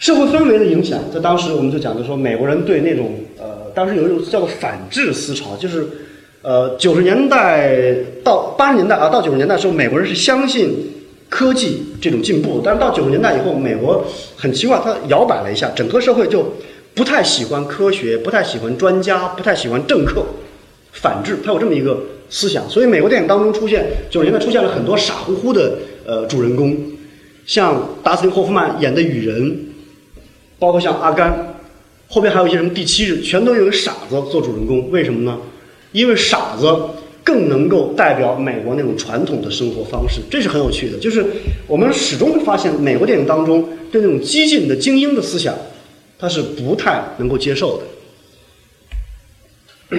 社会氛围的影响，在当时我们就讲的说，美国人对那种呃，当时有一种叫做反智思潮，就是呃九十年代到八十年代啊，到九十年代的时候，美国人是相信科技这种进步，但是到九十年代以后，美国很奇怪，它摇摆了一下，整个社会就不太喜欢科学，不太喜欢专家，不太喜欢政客，反智，它有这么一个思想，所以美国电影当中出现九十年代出现了很多傻乎乎的呃主人公，像达斯汀霍夫曼演的雨人。包括像阿甘，后边还有一些什么第七日，全都有个傻子做主人公，为什么呢？因为傻子更能够代表美国那种传统的生活方式，这是很有趣的。就是我们始终会发现，美国电影当中对那种激进的精英的思想，他是不太能够接受的。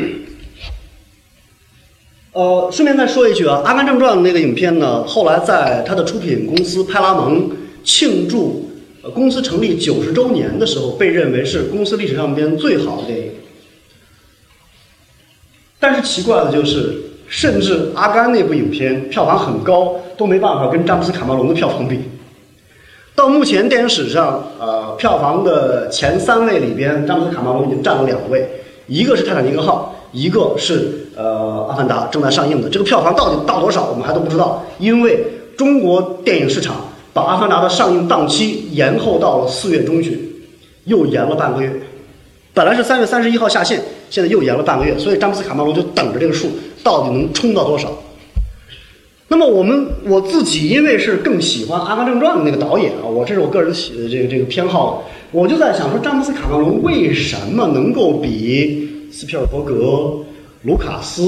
呃，顺便再说一句啊，《阿甘正传》那个影片呢，后来在他的出品公司派拉蒙庆祝。呃，公司成立九十周年的时候，被认为是公司历史上边最好的电影。但是奇怪的就是，甚至阿甘那部影片票房很高，都没办法跟詹姆斯卡梅隆的票房比。到目前电影史上，呃，票房的前三位里边，詹姆斯卡梅隆已经占了两位，一个是《泰坦尼克号》，一个是呃《阿凡达》正在上映的。这个票房到底到多少，我们还都不知道，因为中国电影市场。把《阿凡达》的上映档期延后到了四月中旬，又延了半个月。本来是三月三十一号下线，现在又延了半个月，所以詹姆斯卡梅隆就等着这个数到底能冲到多少。那么我们我自己因为是更喜欢《阿甘正传》的那个导演啊，我这是我个人喜这个这个偏好，我就在想说，詹姆斯卡梅隆为什么能够比斯皮尔伯格、卢卡斯、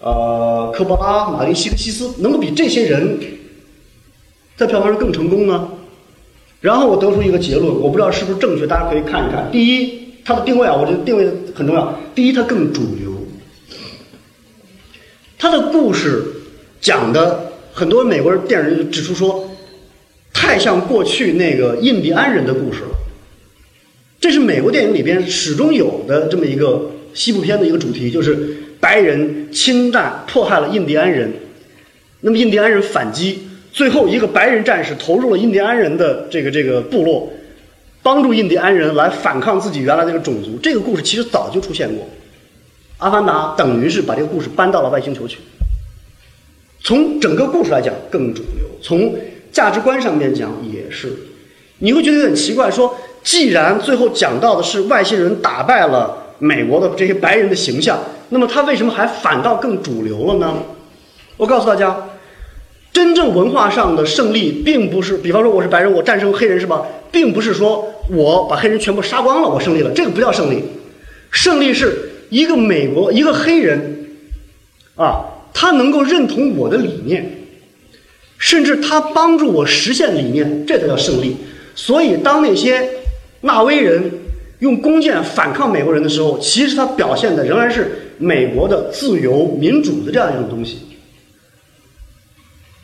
呃科波拉、马丁西克西斯能够比这些人？在票房上更成功呢？然后我得出一个结论，我不知道是不是正确，大家可以看一看。第一，它的定位啊，我觉得定位很重要。第一，它更主流，它的故事讲的很多美国人电影人就指出说，太像过去那个印第安人的故事了。这是美国电影里边始终有的这么一个西部片的一个主题，就是白人侵占迫害了印第安人，那么印第安人反击。最后一个白人战士投入了印第安人的这个这个部落，帮助印第安人来反抗自己原来那个种族。这个故事其实早就出现过，《阿凡达》等于是把这个故事搬到了外星球去。从整个故事来讲更主流，从价值观上面讲也是。你会觉得有点奇怪，说既然最后讲到的是外星人打败了美国的这些白人的形象，那么他为什么还反倒更主流了呢？我告诉大家。真正文化上的胜利，并不是，比方说我是白人，我战胜黑人是吧？并不是说我把黑人全部杀光了，我胜利了，这个不叫胜利。胜利是一个美国一个黑人，啊，他能够认同我的理念，甚至他帮助我实现理念，这才叫胜利。所以，当那些纳威人用弓箭反抗美国人的时候，其实他表现的仍然是美国的自由民主的这样一种东西。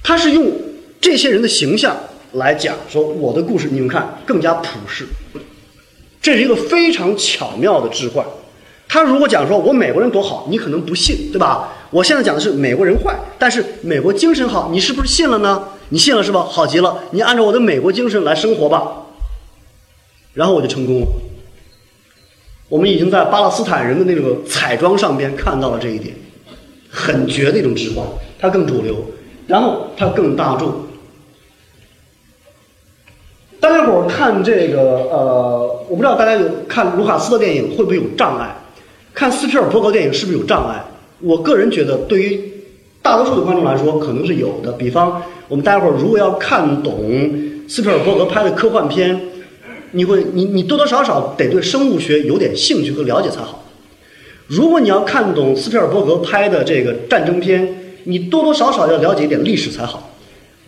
他是用这些人的形象来讲说我的故事，你们看更加普世，这是一个非常巧妙的置换。他如果讲说我美国人多好，你可能不信，对吧？我现在讲的是美国人坏，但是美国精神好，你是不是信了呢？你信了是吧？好极了，你按照我的美国精神来生活吧，然后我就成功了。我们已经在巴勒斯坦人的那个彩妆上边看到了这一点，很绝的一种置换，它更主流。然后它更大众，大家伙儿看这个呃，我不知道大家有看卢卡斯的电影会不会有障碍，看斯皮尔伯格电影是不是有障碍？我个人觉得，对于大多数的观众来说，可能是有的。比方，我们待会儿如果要看懂斯皮尔伯格拍的科幻片，你会你你多多少少得对生物学有点兴趣和了解才好。如果你要看懂斯皮尔伯格拍的这个战争片，你多多少少要了解一点历史才好，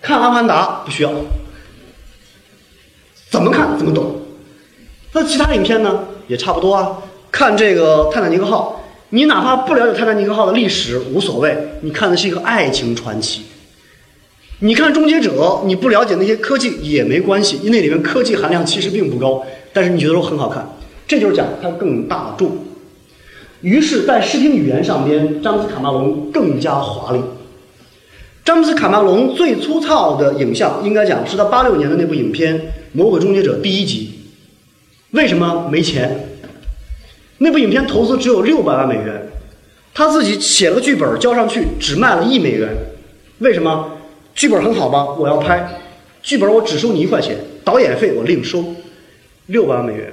看《阿凡达》不需要，怎么看怎么懂。那其他影片呢，也差不多啊。看这个《泰坦尼克号》，你哪怕不了解《泰坦尼克号》的历史无所谓，你看的是一个爱情传奇。你看《终结者》，你不了解那些科技也没关系，因为那里面科技含量其实并不高，但是你觉得说很好看，这就是讲它更大众。于是，在视听语言上边，詹姆斯·卡梅隆更加华丽。詹姆斯·卡梅隆最粗糙的影像，应该讲是他八六年的那部影片《魔鬼终结者》第一集，为什么没钱？那部影片投资只有六百万美元，他自己写了剧本交上去，只卖了一美元。为什么？剧本很好吧？我要拍，剧本我只收你一块钱，导演费我另收，六百万美元。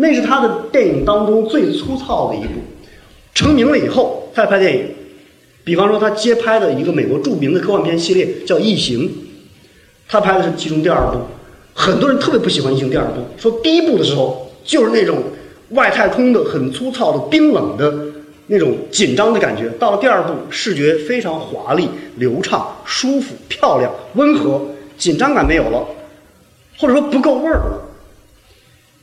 那是他的电影当中最粗糙的一部。成名了以后再拍电影，比方说他接拍的一个美国著名的科幻片系列叫《异形》，他拍的是其中第二部。很多人特别不喜欢《异形》第二部，说第一部的时候就是那种外太空的很粗糙的冰冷的那种紧张的感觉。到了第二部，视觉非常华丽、流畅、舒服、漂亮、温和，紧张感没有了，或者说不够味儿了。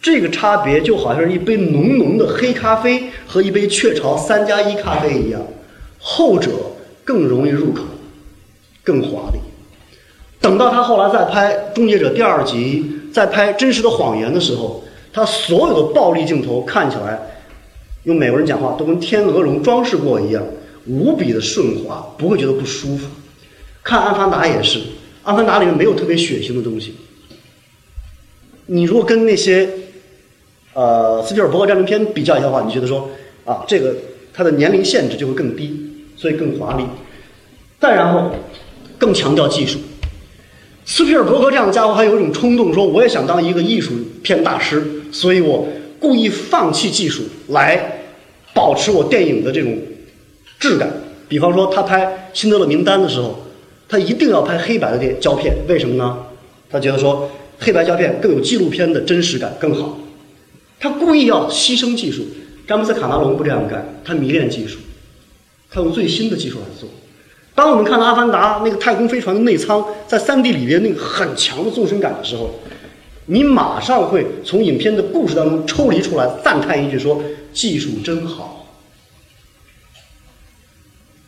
这个差别就好像是一杯浓浓的黑咖啡和一杯雀巢三加一咖啡一样，后者更容易入口，更华丽。等到他后来再拍《终结者》第二集，再拍《真实的谎言》的时候，他所有的暴力镜头看起来，用美国人讲话都跟天鹅绒装饰过一样，无比的顺滑，不会觉得不舒服。看《阿凡达》也是，《阿凡达》里面没有特别血腥的东西。你如果跟那些呃斯皮尔伯格战争片比较一下的话，你觉得说啊，这个它的年龄限制就会更低，所以更华丽。再然后，更强调技术。斯皮尔伯格这样的家伙还有一种冲动，说我也想当一个艺术片大师，所以我故意放弃技术来保持我电影的这种质感。比方说，他拍《辛德勒名单》的时候，他一定要拍黑白的电胶片，为什么呢？他觉得说黑白胶片更有纪录片的真实感更好。他故意要牺牲技术。詹姆斯卡纳隆不这样干，他迷恋技术，他用最新的技术来做。当我们看到《阿凡达》那个太空飞船的内舱在 3D 里边那个很强的纵深感的时候，你马上会从影片的故事当中抽离出来，赞叹一句说：“技术真好。”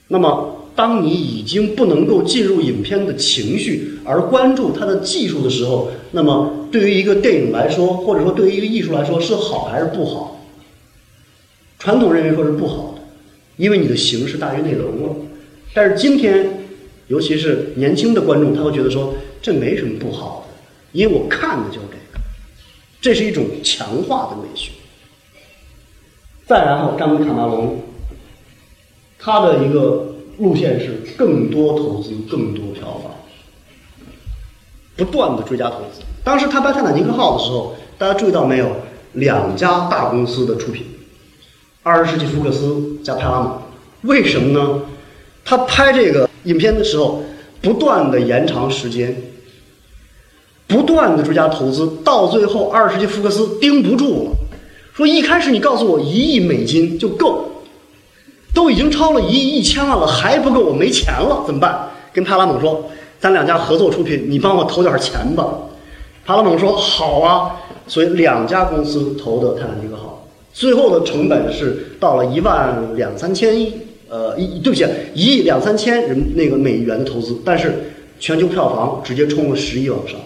那么，当你已经不能够进入影片的情绪，而关注它的技术的时候，那么对于一个电影来说，或者说对于一个艺术来说，是好还是不好？传统认为说是不好的，因为你的形式大于内容了。但是今天，尤其是年轻的观众，他会觉得说这没什么不好的，因为我看的就是这个，这是一种强化的美学。再然后，詹姆斯卡纳隆，他的一个路线是更多投资、更多票房，不断的追加投资。当时他拍《泰坦尼克号》的时候，大家注意到没有？两家大公司的出品，二十世纪福克斯加派拉蒙，为什么呢？他拍这个影片的时候，不断的延长时间，不断的追加投资，到最后二十世纪福克斯盯不住了，说一开始你告诉我一亿美金就够，都已经超了一亿一千万了还不够，我没钱了怎么办？跟派拉蒙说，咱两家合作出品，你帮我投点钱吧。派拉蒙说好啊，所以两家公司投的泰坦尼克号，最后的成本是到了一万两三千亿。呃，一对不起，一亿两三千人那个美元的投资，但是全球票房直接冲了十亿往上。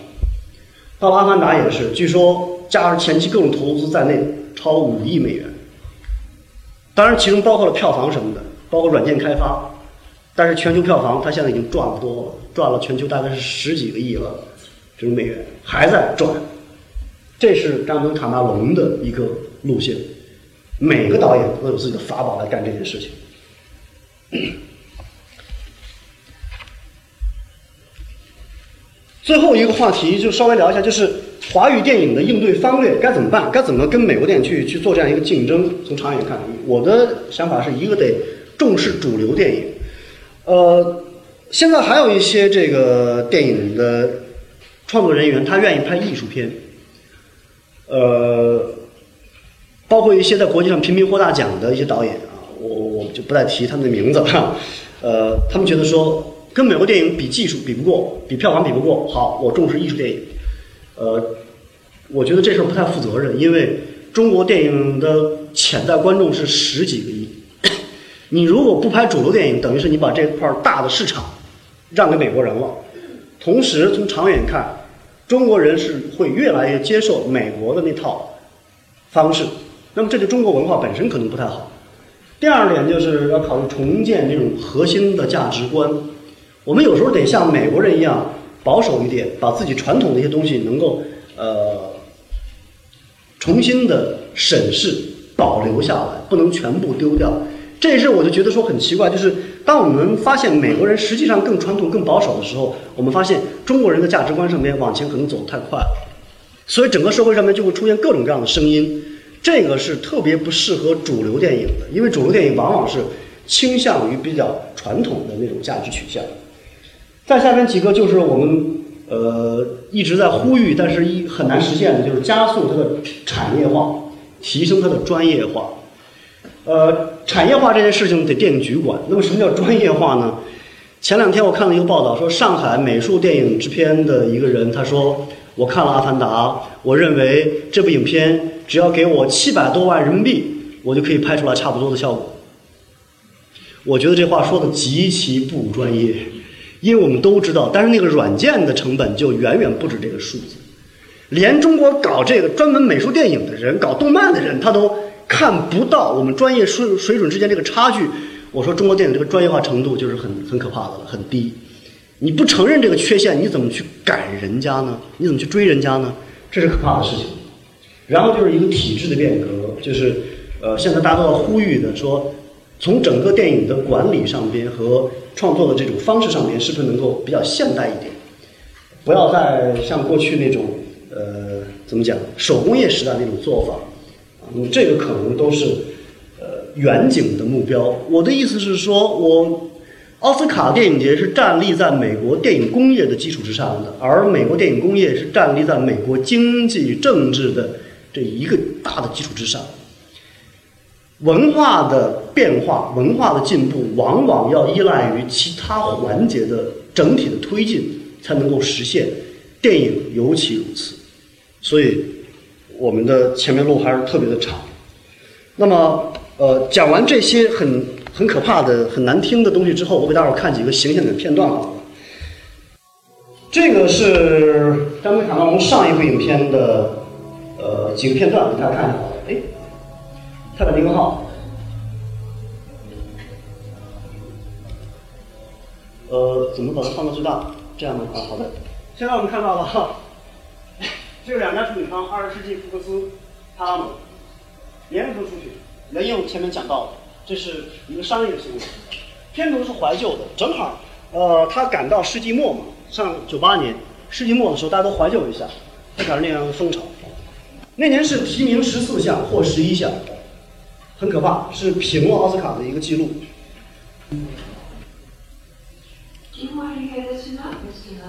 到了《阿凡达》也是，据说加上前期各种投资在内，超五亿美元。当然，其中包括了票房什么的，包括软件开发。但是全球票房，它现在已经赚不多了，赚了全球大概是十几个亿了，这种美元还在赚。这是詹姆斯卡纳隆的一个路线。每个导演都有自己的法宝来干这件事情。最后一个话题就稍微聊一下，就是华语电影的应对方略该怎么办？该怎么跟美国电影去去做这样一个竞争？从长远看，我的想法是一个得重视主流电影。呃，现在还有一些这个电影的创作人员，他愿意拍艺术片。呃，包括一些在国际上频频获大奖的一些导演啊。我我就不再提他们的名字了，呃，他们觉得说跟美国电影比技术比不过，比票房比不过，好，我重视艺术电影，呃，我觉得这事儿不太负责任，因为中国电影的潜在观众是十几个亿，你如果不拍主流电影，等于是你把这块大的市场让给美国人了，同时从长远看，中国人是会越来越接受美国的那套方式，那么这对中国文化本身可能不太好。第二点就是要考虑重建这种核心的价值观。我们有时候得像美国人一样保守一点，把自己传统的一些东西能够呃重新的审视、保留下来，不能全部丢掉。这事我就觉得说很奇怪，就是当我们发现美国人实际上更传统、更保守的时候，我们发现中国人的价值观上面往前可能走得太快了，所以整个社会上面就会出现各种各样的声音。这个是特别不适合主流电影的，因为主流电影往往是倾向于比较传统的那种价值取向。再下边几个就是我们呃一直在呼吁，但是一很难实现的，就是加速它的产业化，提升它的专业化。呃，产业化这件事情得电影局管。那么什么叫专业化呢？前两天我看了一个报道，说上海美术电影制片的一个人，他说我看了《阿凡达》，我认为这部影片只要给我七百多万人民币，我就可以拍出来差不多的效果。我觉得这话说的极其不专业，因为我们都知道，但是那个软件的成本就远远不止这个数字，连中国搞这个专门美术电影的人、搞动漫的人，他都。看不到我们专业水水准之间这个差距，我说中国电影这个专业化程度就是很很可怕的了，很低。你不承认这个缺陷，你怎么去赶人家呢？你怎么去追人家呢？这是可怕的事情。然后就是一个体制的变革，就是呃，现在大家都要呼吁的说，从整个电影的管理上边和创作的这种方式上面，是不是能够比较现代一点？不要再像过去那种呃，怎么讲手工业时代那种做法。那嗯，这个可能都是呃远景的目标。我的意思是说，我奥斯卡电影节是站立在美国电影工业的基础之上的，而美国电影工业是站立在美国经济政治的这一个大的基础之上。文化的变化、文化的进步，往往要依赖于其他环节的整体的推进，才能够实现。电影尤其如此，所以。我们的前面路还是特别的长，那么呃，讲完这些很很可怕的、很难听的东西之后，我给大伙儿看几个形象的片段好了。这个是张梅卡纳龙上一部影片的呃几个片段，给大家看一下。哎，泰坦尼克号，呃，怎么把它放到最大？这样的？啊，好的。现在我们看到了哈。这两家出品方，二十世纪福克斯、派拉蒙联合出品。原因我前面讲到了，这是一个商业行为。片头是怀旧的，正好，呃，他赶到世纪末嘛，上九八年世纪末的时候，大家都怀旧一下，他赶上那样的风潮。那年是提名十四项，获十一项，很可怕，是平了奥斯卡的一个记录。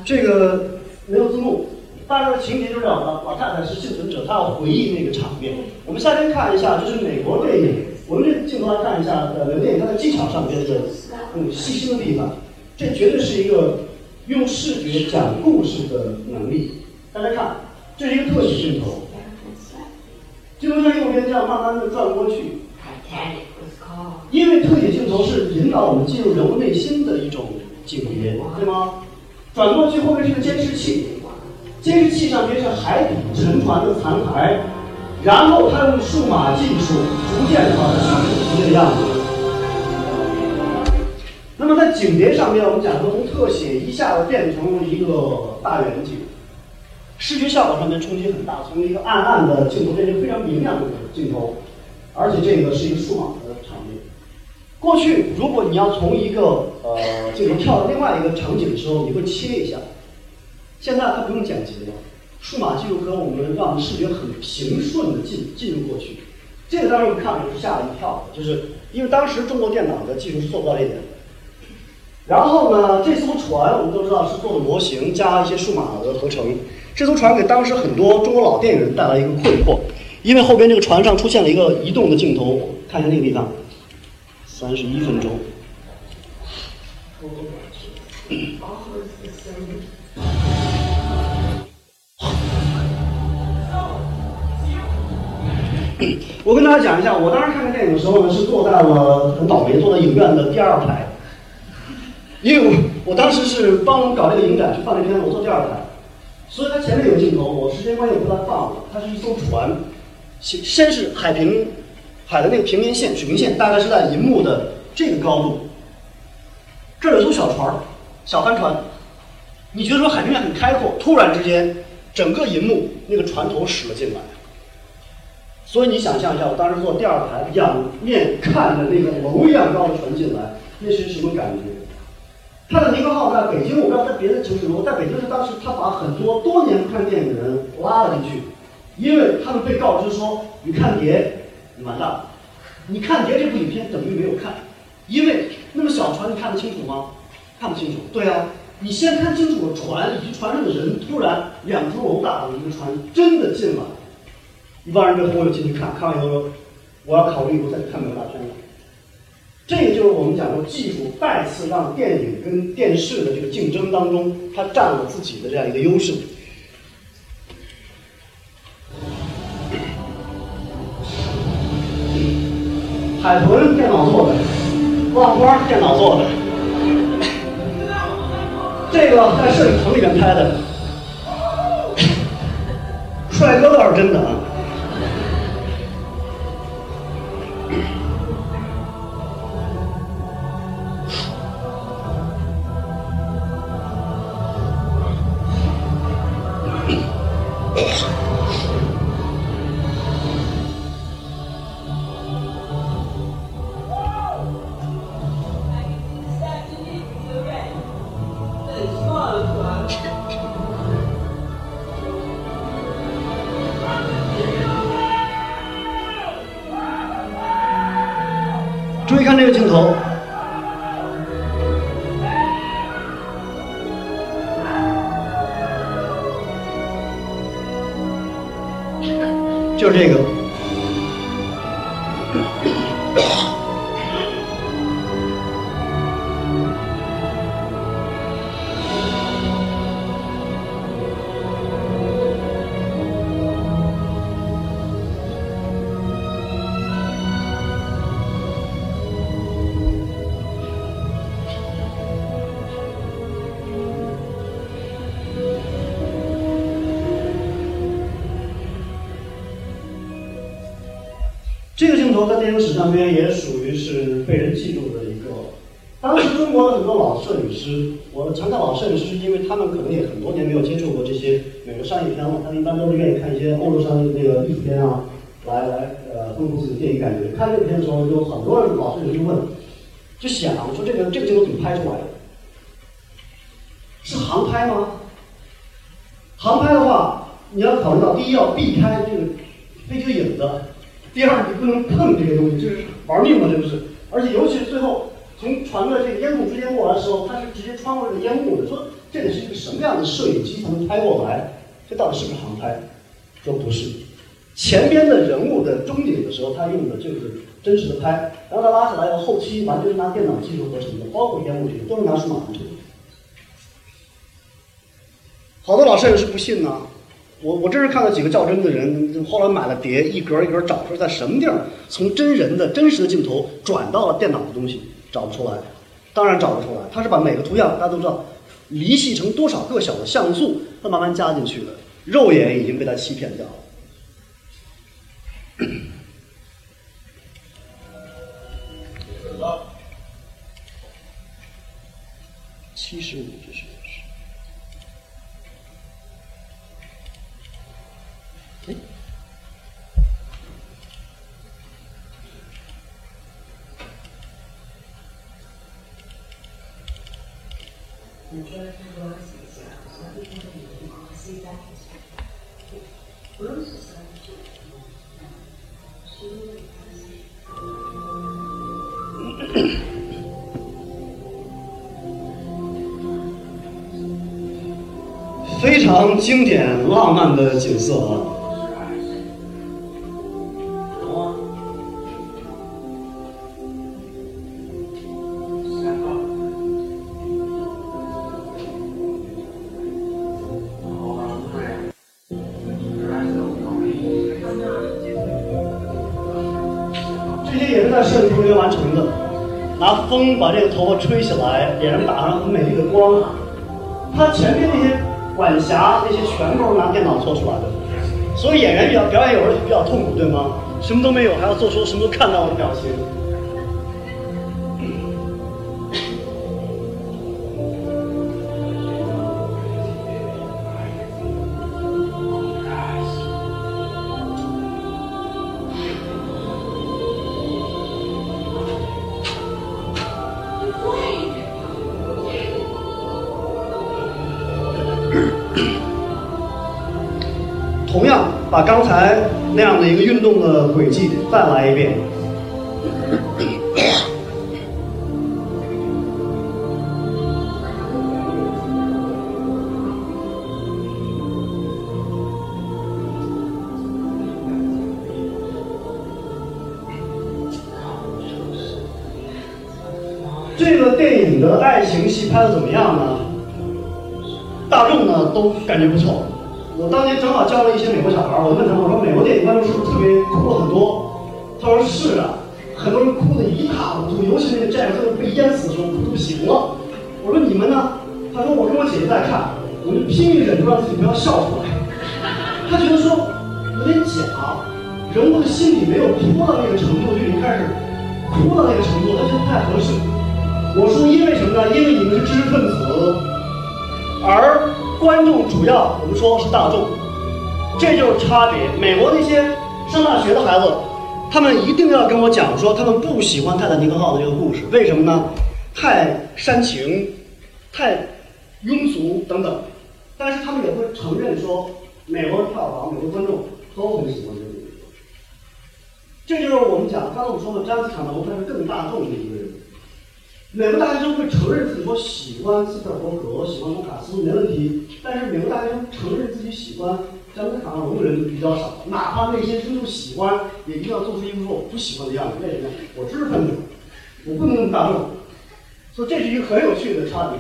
这个没有字幕。大概的情节就是这样的：老太太是幸存者，她要回忆那个场面。我们下边看一下，就是美国电影。我们这镜头来看一下，呃，美国电影它在技巧上边的嗯细心的地方，这绝对是一个用视觉讲故事的能力。大家看，这是一个特写镜头，镜头在右边这样慢慢的转过去。因为特写镜头是引导我们进入人物内心的一种景别，对吗？转过去后面是个监视器。监视器上面是海底沉船的残骸，然后他用数码技术逐渐把它修复成这个样子。那么在景别上面，我们讲说从特写一下子变成了一个大远景，视觉效果上面冲击很大，从一个暗暗的镜头变成非常明亮的镜头，而且这个是一个数码的场面。过去如果你要从一个呃镜头跳到另外一个场景的时候，你会切一下。现在它不用剪辑了，数码技术跟我们让视觉很平顺的进进入过去。这个当时我们看了也是吓了一跳，就是因为当时中国电脑的技术是做不到这一点。然后呢，这艘船我们都知道是做的模型加一些数码的合成。这艘船给当时很多中国老电影人带来一个困惑，因为后边这个船上出现了一个移动的镜头，看一下那个地方，三十一分钟。我跟大家讲一下，我当时看这电影的时候呢，是坐在了很倒霉，坐在影院的第二排，因为我我当时是帮搞这个影展去放这片子，我坐第二排，所以它前面有镜头，我时间关系不太放了。它是一艘船，先先是海平海的那个平面线、水平线，大概是在银幕的这个高度，这儿有艘小船，小帆船，你觉得说海平面很开阔，突然之间，整个银幕那个船头驶了进来。所以你想象一下，我当时坐第二排，仰面看着那个楼一样高的船进来，那是什么感觉？泰坦尼克号在北京，我不知道在别的城市如何。在北京是当时他把很多多年不看电影的人拉了进去，因为他们被告知说，你看碟，你完蛋了。你看碟这部影片等于没有看，因为那么小船你看得清楚吗？看不清楚。对啊，你先看清楚了船以及船上的人，突然两层楼大的一个船真的进了，一帮人被忽悠进去看，看完以后说，我要考虑以后再去看美国大片了。这个就是我们讲说，技术再次让电影跟电视的这个竞争当中，它占了自己的这样一个优势。海豚电脑做的，浪花电脑做的，这个在摄影棚里面拍的，帅哥倒是真的啊。这个镜头，电影史上边也属于是被人记住的一个。当时中国的很多老摄影师，我强调老摄影师，是因为他们可能也很多年没有接触过这些美国商业片了，他们一般都是愿意看一些欧洲商业那个艺术片啊，来来呃丰富自己的电影感觉。看这个片的时候，有很多人老摄影师就问，就想说这个这个镜头怎么拍出来的？是航拍吗？航拍的话，你要考虑到第一要避开这个飞机的影子。第二，你不能碰这些东西，这是玩命嘛，这不是？而且尤其是最后从船的这个烟雾之间过来的时候，它是直接穿过这个烟雾的。说这得是一个什么样的摄影机才能拍过来？这到底是不是航拍？说不是。前边的人物的中景的时候，他用的就是真实的拍，然后他拉起来以后，后期完全是拿电脑技术合成的，包括烟雾这些都是拿数码合成的。好多老摄影师不信呢。我我真是看到几个较真的人，后来买了碟，一格一格找出在什么地儿，从真人的真实的镜头转到了电脑的东西，找不出来。当然找不出来，他是把每个图像大家都知道，离析成多少个小的像素，他慢慢加进去的。肉眼已经被他欺骗掉了。七十五，这是。常经典浪漫的景色啊！这些也是在摄影棚里完成的，拿风把这个头发吹起来，脸上打上很美丽的光。他前面那些管辖那些全都是拿电脑做出来的，所以演员表表演有时候比较痛苦，对吗？什么都没有，还要做出什么都看到的表情。刚才那样的一个运动的轨迹再来一遍。这个电影的爱情戏拍的怎么样呢？大众呢都感觉不错。当年正好教了一些美国小孩儿，我问他我说美国电影观众是不是特别哭了很多？他说是啊，很多人哭得一塌糊涂，尤其那个战士被淹死的时候哭得不行了。我说你们呢？他说我跟我姐姐在看，我就拼命忍住让自己不要笑出来。他觉得说有点假，人物的心理没有哭到那个程度就已经开始哭到那个程度，他觉得不太合适。我说因为什么呢？因为你们是知识分子，而观众主要我们说是大众，这就是差别。美国那些上大学的孩子，他们一定要跟我讲说他们不喜欢《泰坦尼克号》的这个故事，为什么呢？太煽情，太庸俗等等。但是他们也会承认说，美国的票房、美国观众都很喜欢这个电影。这就是我们讲刚才我们说的詹姆斯卡梅隆，他是更大众的一个。美国大学生会承认自己说喜欢斯特伯格、喜欢卢卡斯没问题，但是美国大学生承认自己喜欢詹姆斯卡梅隆的人比较少，哪怕内心深处喜欢，也一定要做出一副说我不喜欢的样子。为什么？我知识分子，我不能那么大众。所以这是一个很有趣的差别。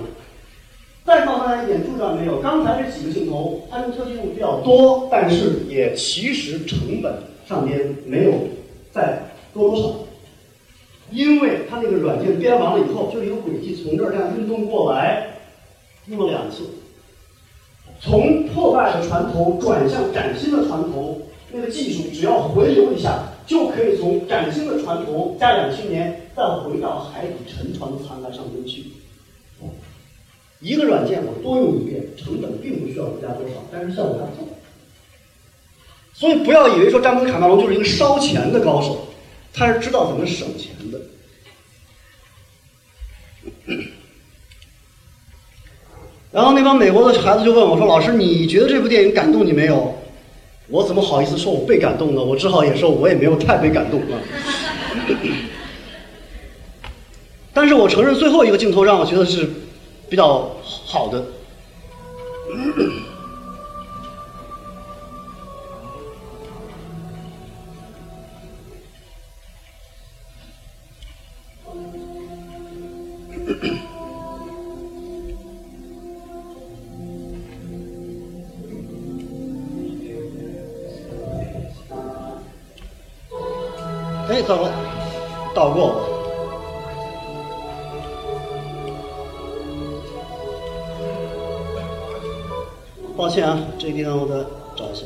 再放大家一点，注意到没有？刚才这几个镜头，它用特技用比较多，但是也其实成本上边没有再多多少。因为它那个软件编完了以后，就是一个轨迹从这儿这样运动过来，用了两次，从破败的船头转向崭新的船头，那个技术只要回流一下，就可以从崭新的船头加两千年，再回到海底沉船的残骸上面去。一个软件我多用一遍，成本并不需要增加多少，但是效果还不错。所以不要以为说詹姆斯卡梅隆就是一个烧钱的高手。他是知道怎么省钱的。然后那帮美国的孩子就问我说：“老师，你觉得这部电影感动你没有？”我怎么好意思说我被感动呢？我只好也说我也没有太被感动啊。但是我承认最后一个镜头让我觉得是比较好的。哎，糟了，倒过了。抱歉啊，这个地方我再找一下。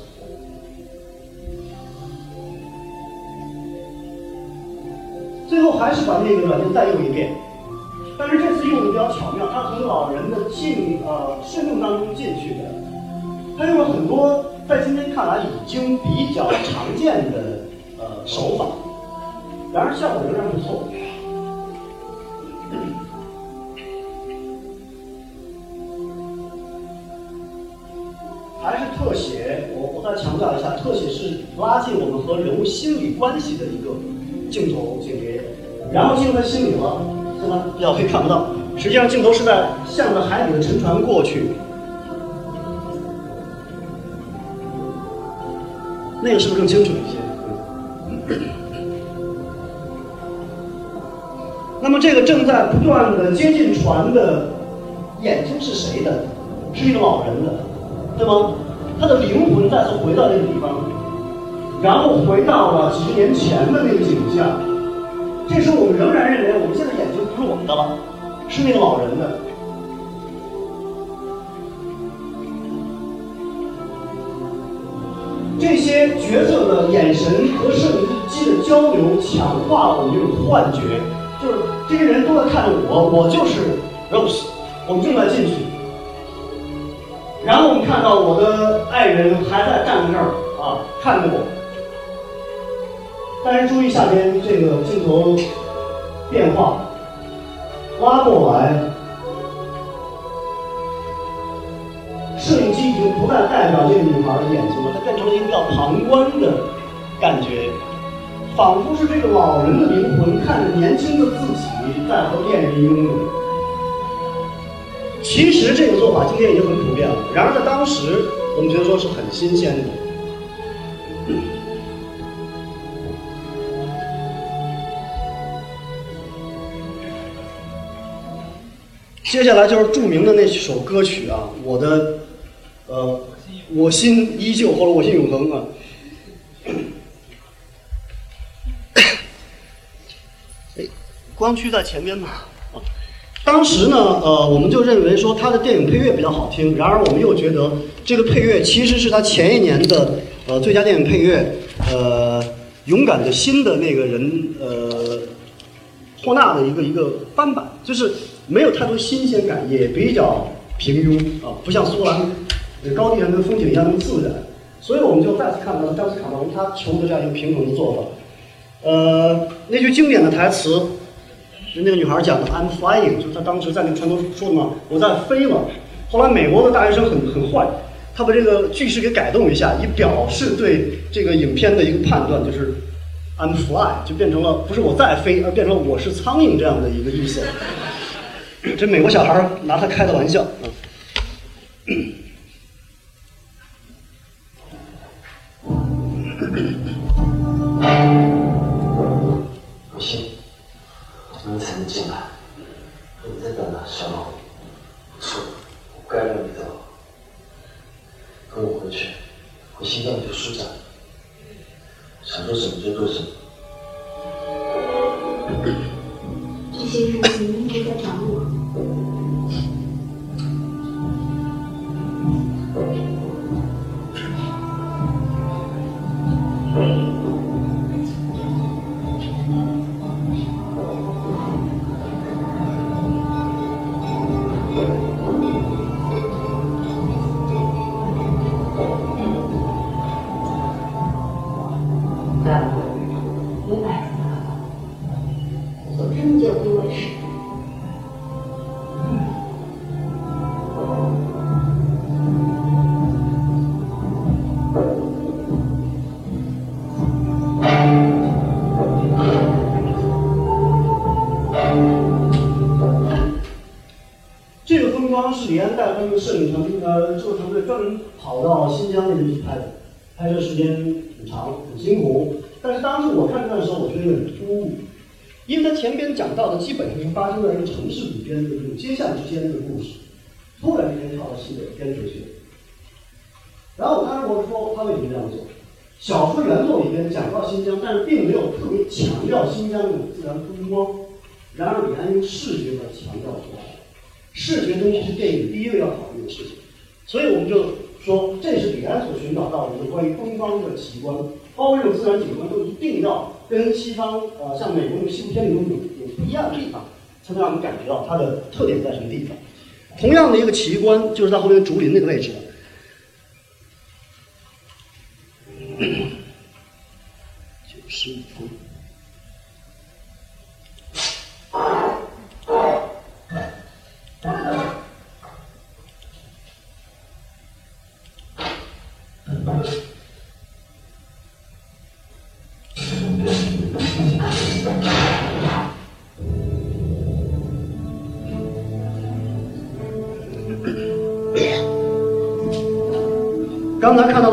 最后还是把那个软件再用一遍，但是这次用的比较巧妙，他从老人的进呃生命当中进去的，他用了很多在今天看来已经比较常见的呃手法。然而效果仍然不错。还是特写，我我再强调一下，特写是拉近我们和人物心理关系的一个镜头景别。然后进入他心里了，现在比较黑看不到。实际上镜头是在向着海底的沉船过去。那个是不是更清楚一些？那么这个正在不断的接近船的眼睛是谁的？是一个老人的，对吗？他的灵魂再次回到这个地方，然后回到了几十年前的那个景象。这时候我们仍然认为我们现在眼睛不是我们的了，是那个老人的。这些角色的眼神和摄影机的交流，强化了我们这种幻觉。就是这些人都在看着我，我就是 Rose，我们正在进去。然后我们看到我的爱人还在站在那儿啊，看着我。但是注意下边这个镜头变化，拉过来，摄影机已经不再代表这个女孩的眼睛了，它变成了一个叫旁观的感觉，仿佛是这个老人的灵魂看着年轻的自己在和恋人拥吻。其实这个做法今天已经很普遍了，然而在当时，我们觉得说是很新鲜的。接下来就是著名的那首歌曲啊，我的，呃，我心依旧或者我心永恒啊。哎，光驱在前边嘛。啊，当时呢，呃，我们就认为说他的电影配乐比较好听，然而我们又觉得这个配乐其实是他前一年的呃最佳电影配乐，呃，勇敢的心的那个人，呃，霍纳的一个一个翻版，就是。没有太多新鲜感，也比较平庸啊，不像苏格兰高地上跟风景一样那么自然，所以我们就再次看到了詹姆斯卡梅隆他求的这样一个平衡的做法。呃，那句经典的台词就那个女孩讲的 “I'm flying”，就她当时在那个船头说的嘛，我在飞了。后来美国的大学生很很坏，他把这个句式给改动一下，以表示对这个影片的一个判断，就是 “I'm fly”，就变成了不是我在飞，而变成了我是苍蝇这样的一个意思。这美国小孩拿他开的玩笑啊！李安带他们摄影团队呃制作团队专门跑到新疆那边去拍的，拍摄时间很长，很辛苦。但是当时我看的时候，我觉得有点突兀，因为他前边讲到的基本上是发生在一个城市里边的这种街巷之间的故事，突然之间跳到西北边出去。然后我当时我说他为什么这样做？小说原作里边讲到新疆，但是并没有特别强调新疆那种自然风光。然而李安用视觉来强调出来。视觉东西是电影第一个要考虑的事情，所以我们就说，这是李安所寻找到的一个关于东方的奇观，包括这种自然景观都一定要跟西方，呃，像美国那种西部片里有有不一样的地方，才能让我们感觉到它的特点在什么地方。同样的一个奇观，就是在后面竹林那个位置，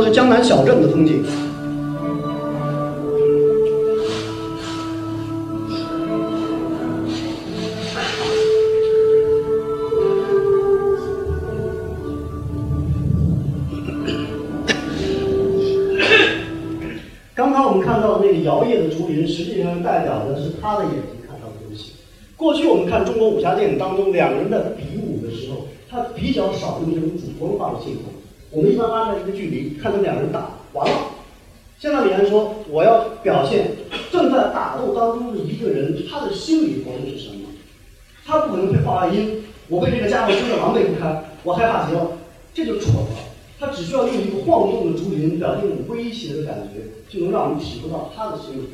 是江南小镇的风景。刚刚我们看到的那个摇曳的竹林，实际上代表的是他的眼睛看到的东西。过去我们看中国武侠电影当中，两人在比武的时候，他比较少用这种主观化的镜头。我们一般拉开一个距离，看他们两人打完了。现在李安说，我要表现正在打斗当中的一个人，他的心理活动是什么？他不可能会话外音，我被这个家伙追得狼狈不堪，我害怕极了，这就蠢了。他只需要用一个晃动的竹林，表现一种威胁的感觉，就能让我们体会到他的心理。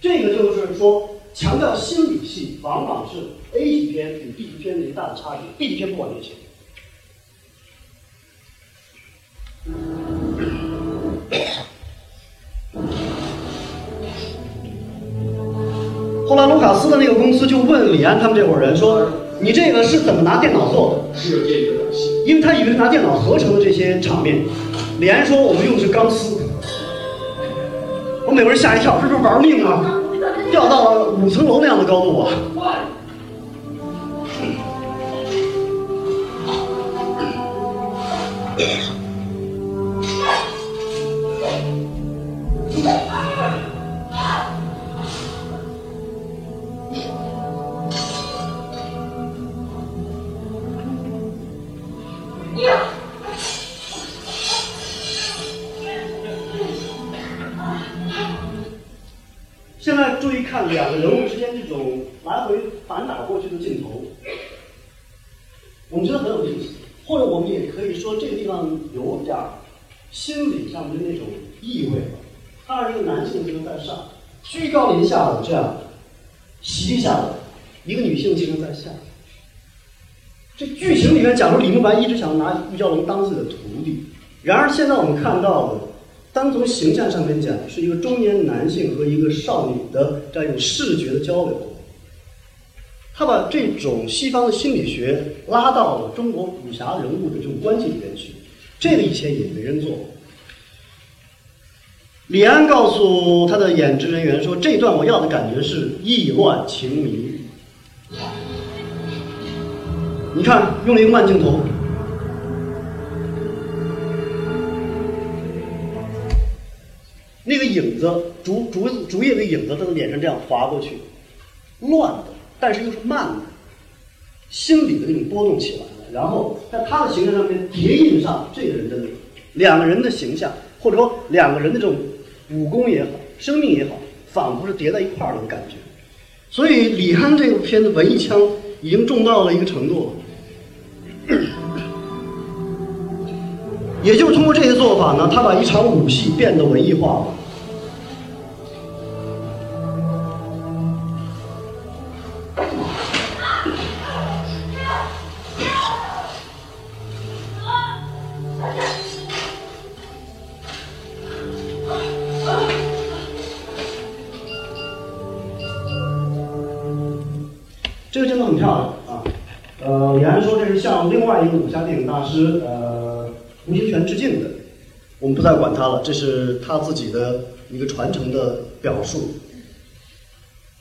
这个就是说，强调心理戏，往往是 A 级片与 B 级片的一个大的差别。B 级片不管这些。后来卢卡斯的那个公司就问李安他们这伙人说：“你这个是怎么拿电脑做的？”是有这个东西。因为他以为是拿电脑合成的这些场面。李安说：“我们用的是钢丝。”我美国人吓一跳，这是玩命啊！掉到了五层楼那样的高度啊！现在注意看两个人物之间这种来回反打过去的镜头，我们觉得很有意思，或者我们也可以说这个地方有点儿心理上的那种意味吧。他是一个男性精神在上，居高临下的这样袭击下来，一个女性精神在下。这剧情里面假如李慕白一直想拿玉娇龙当自己的徒弟，然而现在我们看到的，单从形象上面讲，是一个中年男性和一个少女的这样一种视觉的交流。他把这种西方的心理学拉到了中国武侠人物的这种关系里面去，这个以前也没人做。李安告诉他的演职人员说：“这段我要的感觉是意乱情迷。”你看，用了一个慢镜头，影子，竹竹竹叶的影子，他脸上这样划过去，乱的，但是又是慢的，心理的那种波动起来了。然后在他的形象上面叠印上这个人的脸，两个人的形象，或者说两个人的这种武功也好，生命也好，仿佛是叠在一块儿的感觉。所以李安这部片子文艺腔已经重到了一个程度了。也就是通过这些做法呢，他把一场武戏变得文艺化了。是呃吴清泉致敬的，我们不再管他了，这是他自己的一个传承的表述。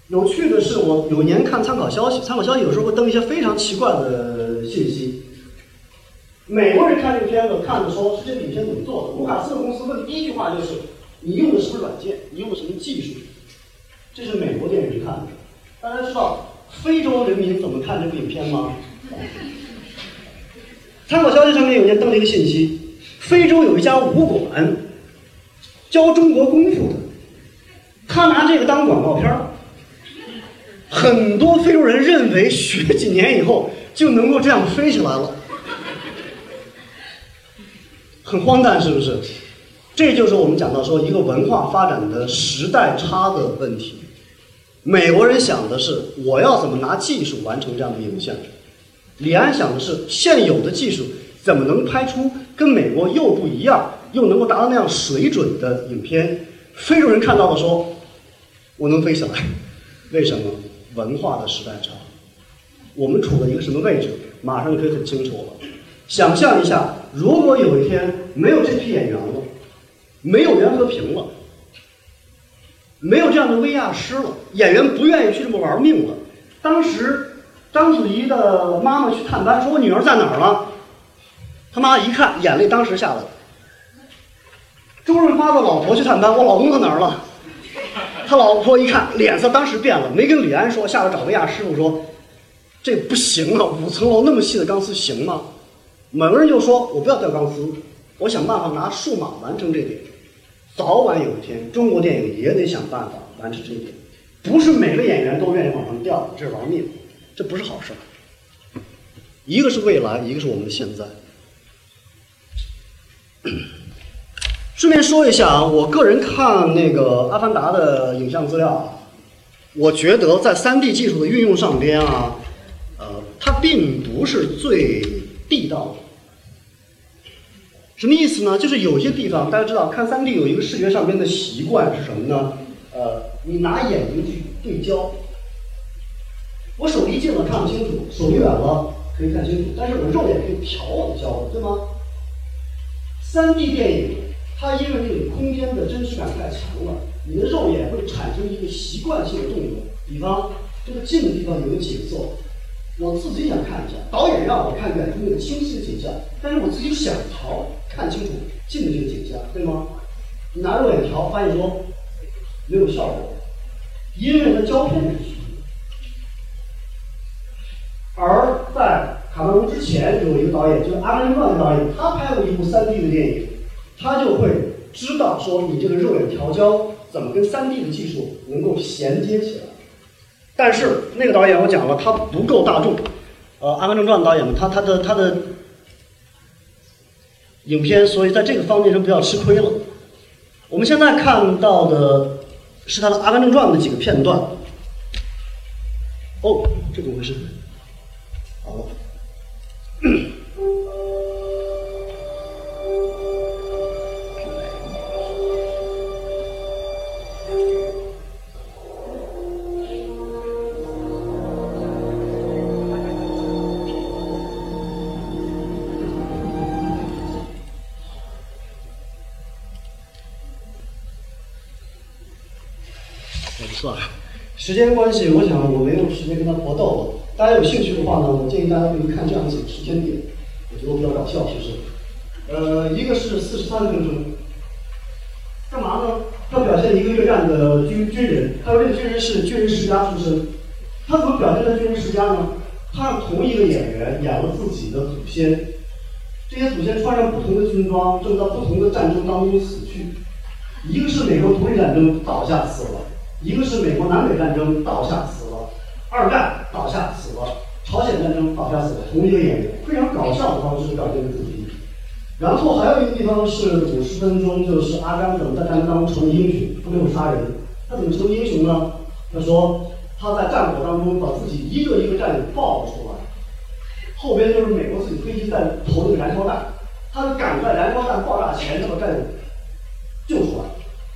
有趣的是，我有年看参考消息，参考消息有时候会登一些非常奇怪的信息。美国人看这个片子，看的说是这个影片怎么做的。卢卡斯的公司问的第一句话就是：你用的什么软件？你用的什么技术？这是美国电影去看的。大家知道非洲人民怎么看这部影片吗？参考消息上面有年登了一个信息：非洲有一家武馆教中国功夫的，他拿这个当广告片儿。很多非洲人认为学几年以后就能够这样飞起来了，很荒诞，是不是？这就是我们讲到说一个文化发展的时代差的问题。美国人想的是我要怎么拿技术完成这样的影像，李安想的是现有的技术怎么能拍出跟美国又不一样又能够达到那样水准的影片。非洲人看到了说，我能飞起来，为什么？文化的时代差，我们处在一个什么位置，马上就可以很清楚了。想象一下，如果有一天没有这批演员了，没有袁和平了，没有这样的威亚师了，演员不愿意去这么玩命了。当时章子怡的妈妈去探班，说我女儿在哪儿了？他妈一看，眼泪当时下来了。周润发的老婆去探班，我老公在哪儿了？他老婆一看，脸色当时变了，没跟李安说，下来找维亚师傅说：“这不行啊，五层楼那么细的钢丝行吗？”某个人就说：“我不要吊钢丝，我想办法拿数码完成这点。早晚有一天，中国电影也得想办法完成这一点。不是每个演员都愿意往上吊，这是玩命，这不是好事儿。一个是未来，一个是我们的现在。”顺便说一下啊，我个人看那个《阿凡达》的影像资料，我觉得在 3D 技术的运用上边啊，呃，它并不是最地道的。什么意思呢？就是有些地方大家知道，看 3D 有一个视觉上边的习惯是什么呢？呃，你拿眼睛去对焦。我手离近了看不清楚，手离远了可以看清楚，但是我肉眼可以调我的焦，对吗？3D 电影它因为那个空间的真实感太强了，你的肉眼会产生一个习惯性的动作。比方这个近的地方有个景色，我自己想看一下，导演让我看远处那个清晰的景象，但是我自己想调看清楚近的这个景象，对吗？你拿肉眼调，发现说没有效果，因为它胶片是虚的。而在卡梅隆之前，有一个导演，就是阿甘正传的导演，他拍过一部 3D 的电影，他就会知道说你这个肉眼调焦怎么跟 3D 的技术能够衔接起来。但是那个导演我讲了，他不够大众。呃，阿甘正传导演，他他的他的影片，所以在这个方面就比较吃亏了。我们现在看到的是他的《阿甘正传》的几个片段。哦，这怎么回事？好了。也不算了。时间关系，我想我没有时间跟他搏斗了。大家有兴趣的话呢，我建议大家可以看这样几个时间点，我觉得比较搞笑，是不是？呃，一个是四十三分钟，干嘛呢？他表现一个越战的军军人，他说这个军人是军人世家出身。他怎么表现的军人世家呢？他同一个演员演了自己的祖先，这些祖先穿上不同的军装，正在不同的战争当中死去。一个是美国独立战争倒下死了，一个是美国南北战争倒下死了，二战倒下死了，朝鲜战争倒下死了，同一个演员，非常搞笑的方式表现主题。然后还有一个地方是五十分钟，就是阿甘怎么在战争当中成为英雄，他没有杀人，他怎么成为英雄呢？他说他在战火当中把自己一个一个战友抱出来，后边就是美国自己飞机在投那个燃烧弹，他就赶在燃烧弹爆炸前把战友救出来。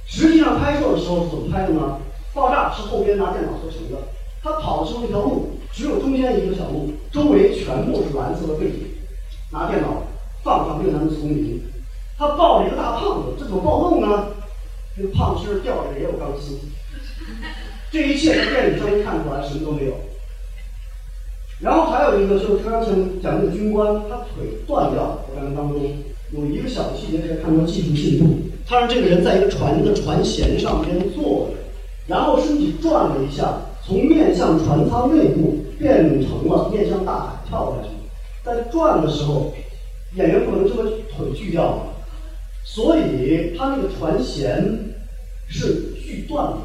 实际上拍摄的时候是怎么拍的呢？爆炸是后边拿电脑合成的，他跑的时候那条路只有中间一个小路，周围全部是蓝色的背景，拿电脑放上越南的丛林，他抱着一个大胖子，这怎么暴动呢？这个胖子身上吊着也有钢丝，这一切在电影上面看出来什么都没有。然后还有一个就是刚才讲那个军官，他腿断掉了，过程当中有一个小细节可以看出技术进步。他让这个人在一个船的船舷上边坐着，然后身体转了一下，从面向船舱内部变成了面向大海跳下去。在转的时候，演员不能这么腿锯掉了，所以他那个船舷是锯断的，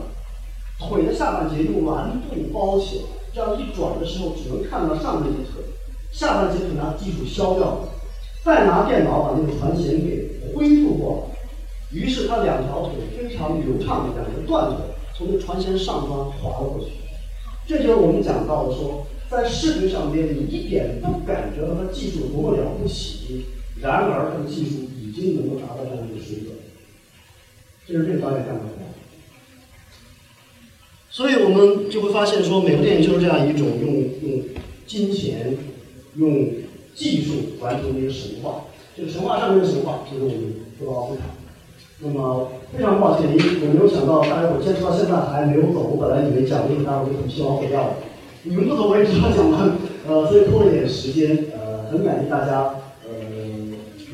腿的下半截用蓝布包起来，这样一转的时候只能看到上半截腿，下半截腿拿技术削掉了，再拿电脑把那个船舷给恢复过来。于是他两条腿非常流畅的两个断腿从那船舷上方滑了过去。这就是我们讲到的说，在视觉上边你一点不感觉到他技术多么了不起，然而他的技术已经能够达到这样一个水准。这是这个导演干的活。所以我们就会发现说，美国电影就是这样一种用用金钱、用技术完成的一个神话。这个神话上面的神话就是我们说的奥斯卡。那么非常抱歉，因我没有想到大家伙坚持到现在还没有走。我本来以为讲这个大家伙就很希望回掉的，你们不走我也知道讲完，呃，所以拖了点时间，呃，很感谢大家，呃，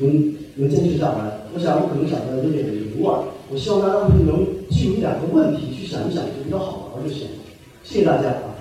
能能坚持下来。我想我可能讲的有点凌乱，我希望大家能记住一两个问题去想一想，就比较好玩就行。谢谢大家啊。